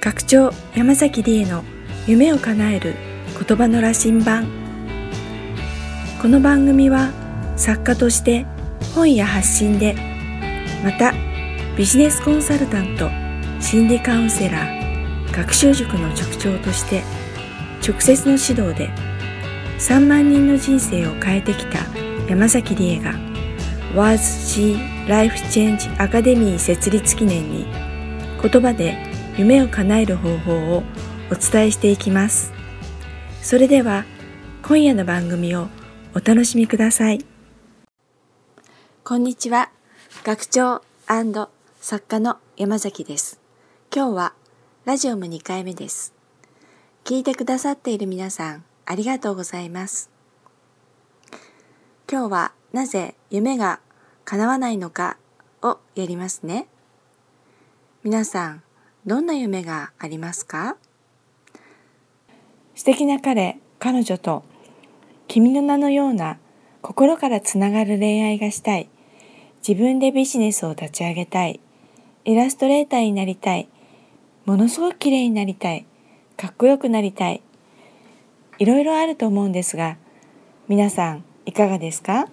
学長山崎理恵の夢を叶える言葉の羅針盤。この番組は作家として本や発信でまたビジネスコンサルタント心理カウンセラー学習塾の塾長として直接の指導で3万人の人生を変えてきた山崎理恵が WordC Life Change Academy 設立記念に言葉で夢を叶える方法をお伝えしていきます。それでは今夜の番組をお楽しみください。こんにちは。学長作家の山崎です。今日はラジオも2回目です。聞いてくださっている皆さんありがとうございます。今日はなぜ夢が叶わないのかをやりますね。皆さん、どんな夢がありますか？素敵な彼、彼女と君の名のような心からつながる恋愛がしたい。自分でビジネスを立ち上げたい。イラストレーターになりたい。ものすごく綺麗になりたい。かっこよくなりたい。いろいろあると思うんですが、皆さんいかがですか？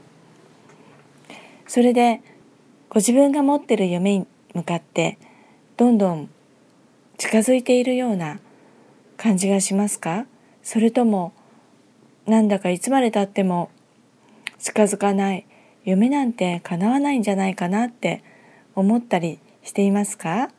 それでご自分が持ってる夢に向かってどんどん近づいているような感じがしますか？それともなんだかいつまでたっても近づかない夢なんて叶わないんじゃないかなって思ったりしていますか？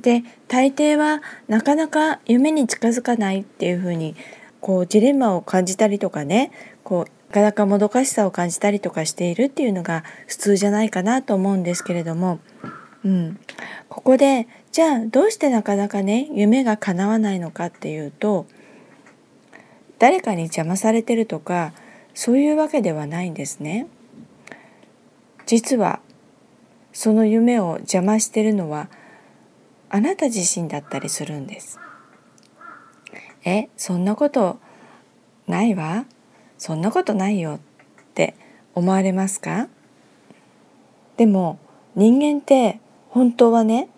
で大抵はなかなか夢に近づかないっていうふうにこうジレンマを感じたりとかねこうなかなかもどかしさを感じたりとかしているっていうのが普通じゃないかなと思うんですけれども、うん、ここでじゃあどうしてなかなかね夢が叶わないのかっていうと誰かに邪魔されてるとかそういうわけではないんですね。実はその夢を邪魔してるのはあなた自身だったりするんです。えそんなことないわ？そんなことないよって思われますか？でも人間って本当はね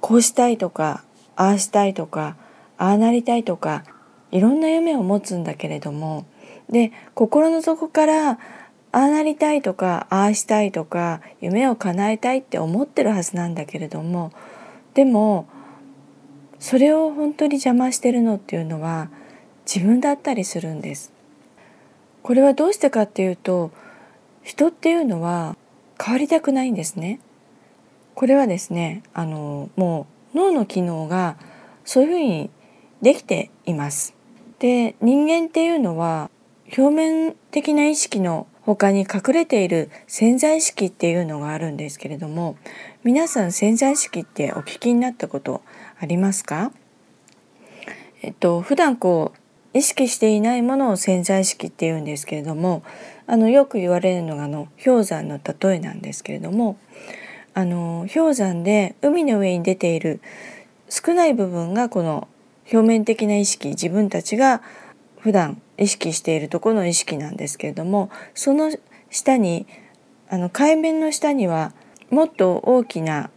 こうしたいとかああしたいとかああなりたいとかいろんな夢を持つんだけれどもで心の底からああなりたいとかああしたいとか夢を叶えたいって思ってるはずなんだけれどもでもそれを本当に邪魔してるのっていうのは自分だったりするんです。これはどうしてかっていうと人っていうのは変わりたくないんですね。これはですねあのもう脳の機能がそういうふうにできています。で人間っていうのは表面的な意識の他に隠れている潜在意識っていうのがあるんですけれども皆さん潜在意識ってお聞きになったことありますか？えっと普段こう意識していないものを潜在意識って言うんですけれどもあのよく言われるのがあの氷山の例えなんですけれどもあの氷山で海の上に出ている少ない部分がこの表面的な意識自分たちが普段意識しているところの意識なんですけれどもその下にあの海面の下にはもっと大きな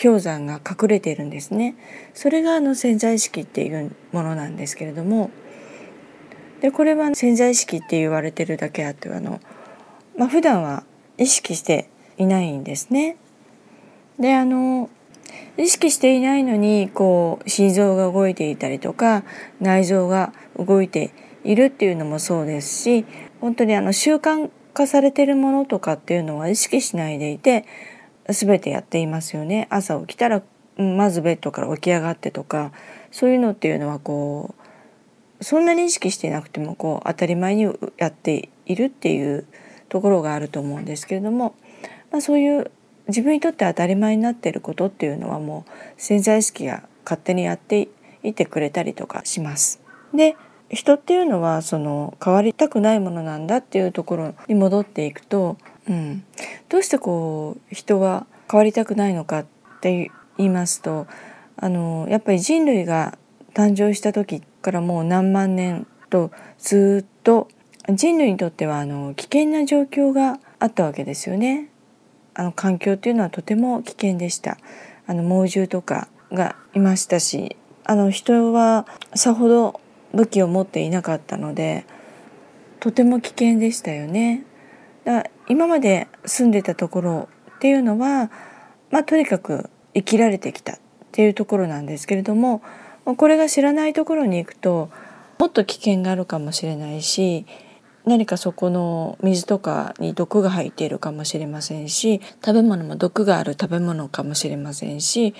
氷山が隠れているんですね。それがあの潜在意識っていうものなんですけれどもでこれは潜在意識って言われてるだけあってあの、まあ、普段は意識していないんですね。であの意識していないのにこう心臓が動いていたりとか内臓が動いているっていうのもそうですし本当にあの習慣化されてるものとかっていうのは意識しないでいて全てやっていますよね。朝起きたらまずベッドから起き上がってとかそういうのっていうのはこうそんなに意識していなくてもこう当たり前にやっているっていうところがあると思うんですけれども、まあ、そういう自分にとって当たり前になっていることっていうのはもう潜在意識が勝手にやっていてくれたりとかします。で人っていうのはその変わりたくないものなんだっていうところに戻っていくと、うん、どうしてこう人は変わりたくないのかって言いますとあのやっぱり人類が誕生した時からもう何万年とずっと人類にとってはあの危険な状況があったわけですよね。あの環境っていうのはとても危険でした。あの猛獣とかがいましたしあの人はさほど武器を持っていなかったのでとても危険でしたよね。だから今まで住んでたところっていうのは、まあ、とにかく生きられてきたっていうところなんですけれどもこれが知らないところに行くともっと危険があるかもしれないし何かそこの水とかに毒が入っているかもしれませんし食べ物も毒がある食べ物かもしれませんし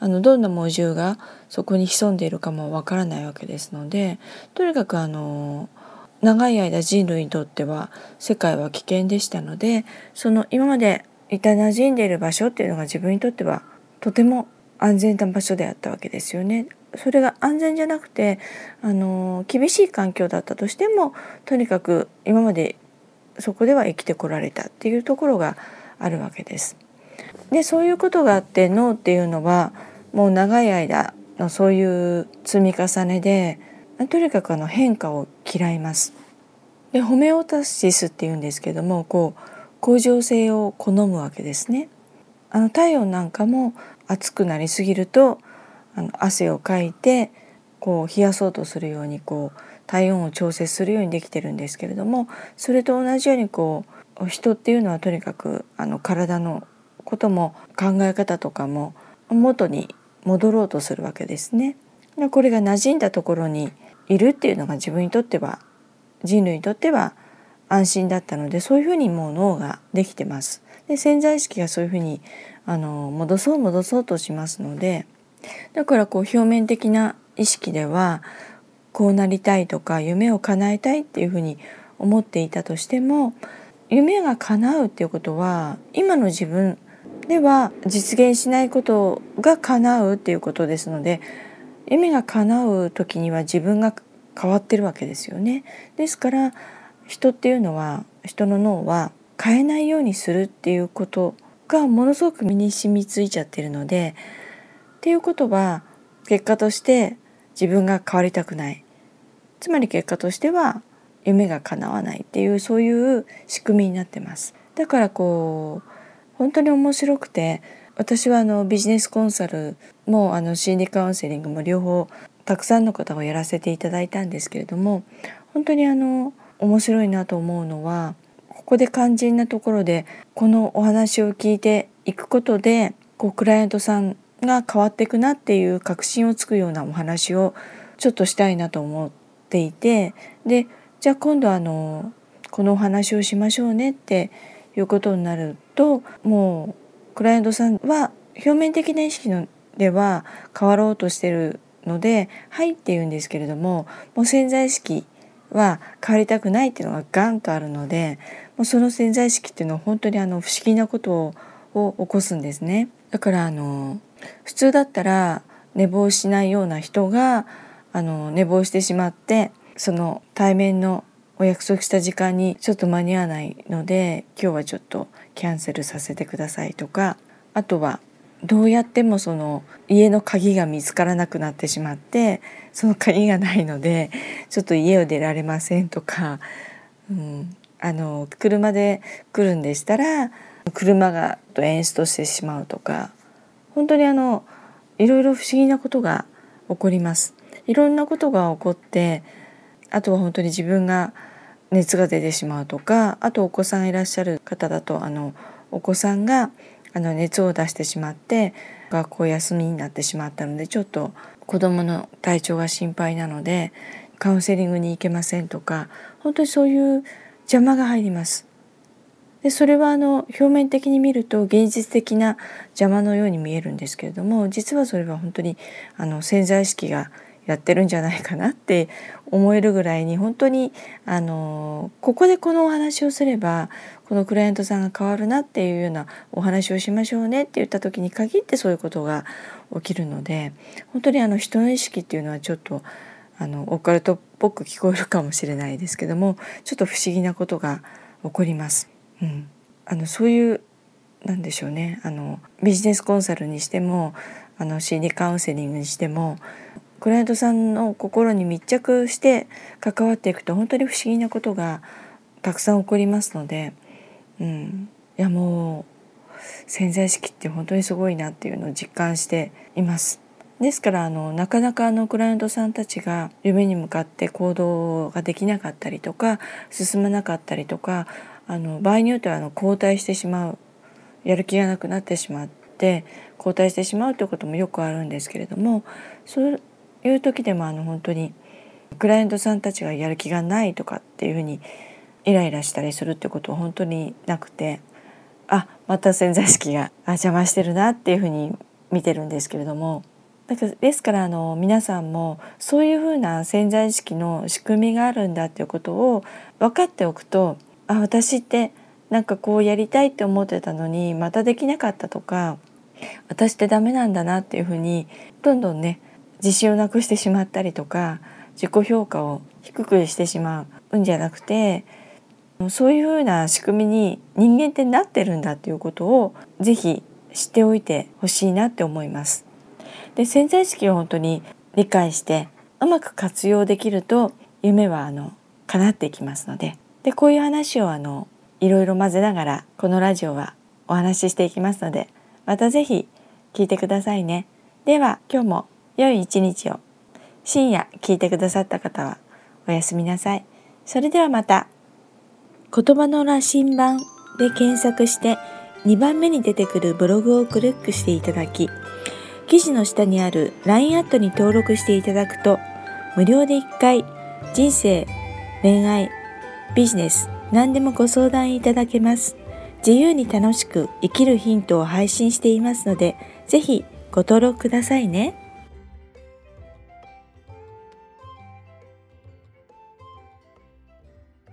あのどんな猛獣がそこに潜んでいるかもわからないわけですのでとにかくあの長い間人類にとっては世界は危険でしたのでその今までいた馴染んでいる場所っていうのが自分にとってはとても安全な場所であったわけですよね。それが安全じゃなくてあの厳しい環境だったとしてもとにかく今までそこでは生きてこられたっていうところがあるわけです。でそういうことがあって脳っていうのはもう長い間のそういう積み重ねでとにかくあの変化を嫌います。でホメオタシスっていうんですけどもこう向上性を好むわけですね。あの体温なんかも暑くなりすぎるとあの汗をかいてこう冷やそうとするようにこう体温を調節するようにできてるんですけれどもそれと同じようにこう人っていうのはとにかくあの体のことも考え方とかも元に戻ろうとするわけですね。これが馴染んだところにいるっていうのが自分にとっては人類にとっては安心だったのでそういうふうにもう脳ができてます。で潜在意識がそういうふうにあの戻そう戻そうとしますのでだからこう表面的な意識ではこうなりたいとか夢を叶えたいっていうふうに思っていたとしても夢が叶うっていうことは今の自分では実現しないことが叶うっていうことですので夢が叶う時には自分が変わってるわけですよね。ですから人っていうのは人の脳は変えないようにするっていうことがものすごく身に染みついちゃってるのでっていうことは結果として自分が変わりたくない。つまり結果としては夢が叶わないっていうそういう仕組みになってます。だからこう本当に面白くて私はあのビジネスコンサルもあの心理カウンセリングも両方たくさんの方をやらせていただいたんですけれども本当にあの面白いなと思うのはここで肝心なところでこのお話を聞いていくことでこうクライアントさんが変わっていくなっていう確信をつくようなお話をちょっとしたいなと思っていてでじゃあ今度あのこのお話をしましょうねっていうことになるともうクライアントさんは表面的な意識のでは変わろうとしてるので「はい」って言うんですけれどももう潜在意識は変わりたくないっていうのがガンとあるのでもうその潜在意識っていうのは本当にあの不思議なことを起こすんですね。だからあの普通だったら寝坊しないような人があの寝坊してしまってその対面のお約束した時間にちょっと間に合わないので今日はちょっとキャンセルさせてくださいとかあとはどうやってもその家の鍵が見つからなくなってしまってその鍵がないのでちょっと家を出られませんとか、うん、あの車で来るんでしたら車がエンストしてしまうとか本当にあのいろいろ不思議なことが起こります。いろんなことが起こってあとは本当に自分が熱が出てしまうとかあとお子さんいらっしゃる方だとあのお子さんがあの熱を出してしまって学校休みになってしまったのでちょっと子どもの体調が心配なのでカウンセリングに行けませんとか本当にそういう邪魔が入ります。でそれはあの表面的に見ると現実的な邪魔のように見えるんですけれども実はそれは本当にあの潜在意識がやってるんじゃないかなって思えるぐらいに本当にあのここでこのお話をすればこのクライアントさんが変わるなっていうようなお話をしましょうねって言った時に限ってそういうことが起きるので本当にあの人の意識っていうのはちょっとあのオカルトっぽく聞こえるかもしれないですけどもちょっと不思議なことが起こります。うん、あのそういうなんでしょうね。あのビジネスコンサルにしてもあの心理カウンセリングにしてもクライアントさんの心に密着して関わっていくと本当に不思議なことがたくさん起こりますので、うん、いやもう潜在意識って本当にすごいなっていうのを実感しています。ですからあのなかなかあのクライアントさんたちが夢に向かって行動ができなかったりとか進まなかったりとかあの場合によってはあの後退してしまうやる気がなくなってしまって後退してしまうということもよくあるんですけれどもそういう時でもあの本当にクライアントさんたちがやる気がないとかっていうふうにイライラしたりするってことは本当になくてあまた潜在意識が邪魔してるなっていうふうに見てるんですけれどもだからですからあの皆さんもそういうふうな潜在意識の仕組みがあるんだっていうことを分かっておくとあ私ってなんかこうやりたいって思ってたのにまたできなかったとか私ってダメなんだなっていうふうにどんどんね自信をなくしてしまったりとか自己評価を低くしてしまうんじゃなくてそういうふうな仕組みに人間ってなってるんだっていうことをぜひ知っておいてほしいなって思います。で潜在意識を本当に理解してうまく活用できると夢はあの叶っていきますのででこういう話をあのいろいろ混ぜながらこのラジオはお話ししていきますのでまた是非聞いてくださいね。では今日も良い一日を深夜聞いてくださった方はおやすみなさい。それではまた。言葉の羅針盤で検索して2番目に出てくるブログをクリックしていただき記事の下にある LINE アットに登録していただくと無料で1回人生、恋愛、ビジネス何でもご相談いただけます。自由に楽しく生きるヒントを配信していますのでぜひご登録くださいね。